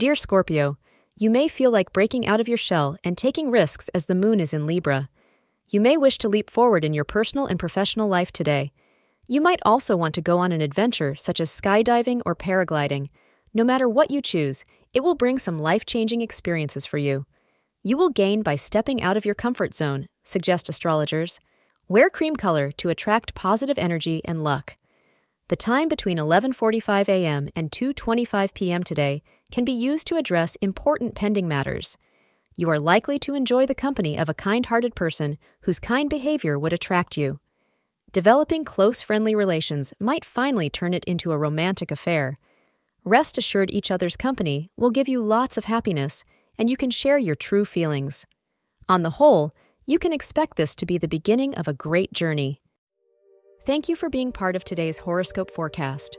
Dear Scorpio, you may feel like breaking out of your shell and taking risks as the moon is in Libra. You may wish to leap forward in your personal and professional life today. You might also want to go on an adventure such as skydiving or paragliding. No matter what you choose, it will bring some life changing experiences for you. You will gain by stepping out of your comfort zone, suggest astrologers. Wear cream color to attract positive energy and luck. The time between 11:45 a.m. and 2:25 p.m. today can be used to address important pending matters. You are likely to enjoy the company of a kind-hearted person whose kind behavior would attract you. Developing close friendly relations might finally turn it into a romantic affair. Rest assured each other's company will give you lots of happiness and you can share your true feelings. On the whole, you can expect this to be the beginning of a great journey. Thank you for being part of today's horoscope forecast.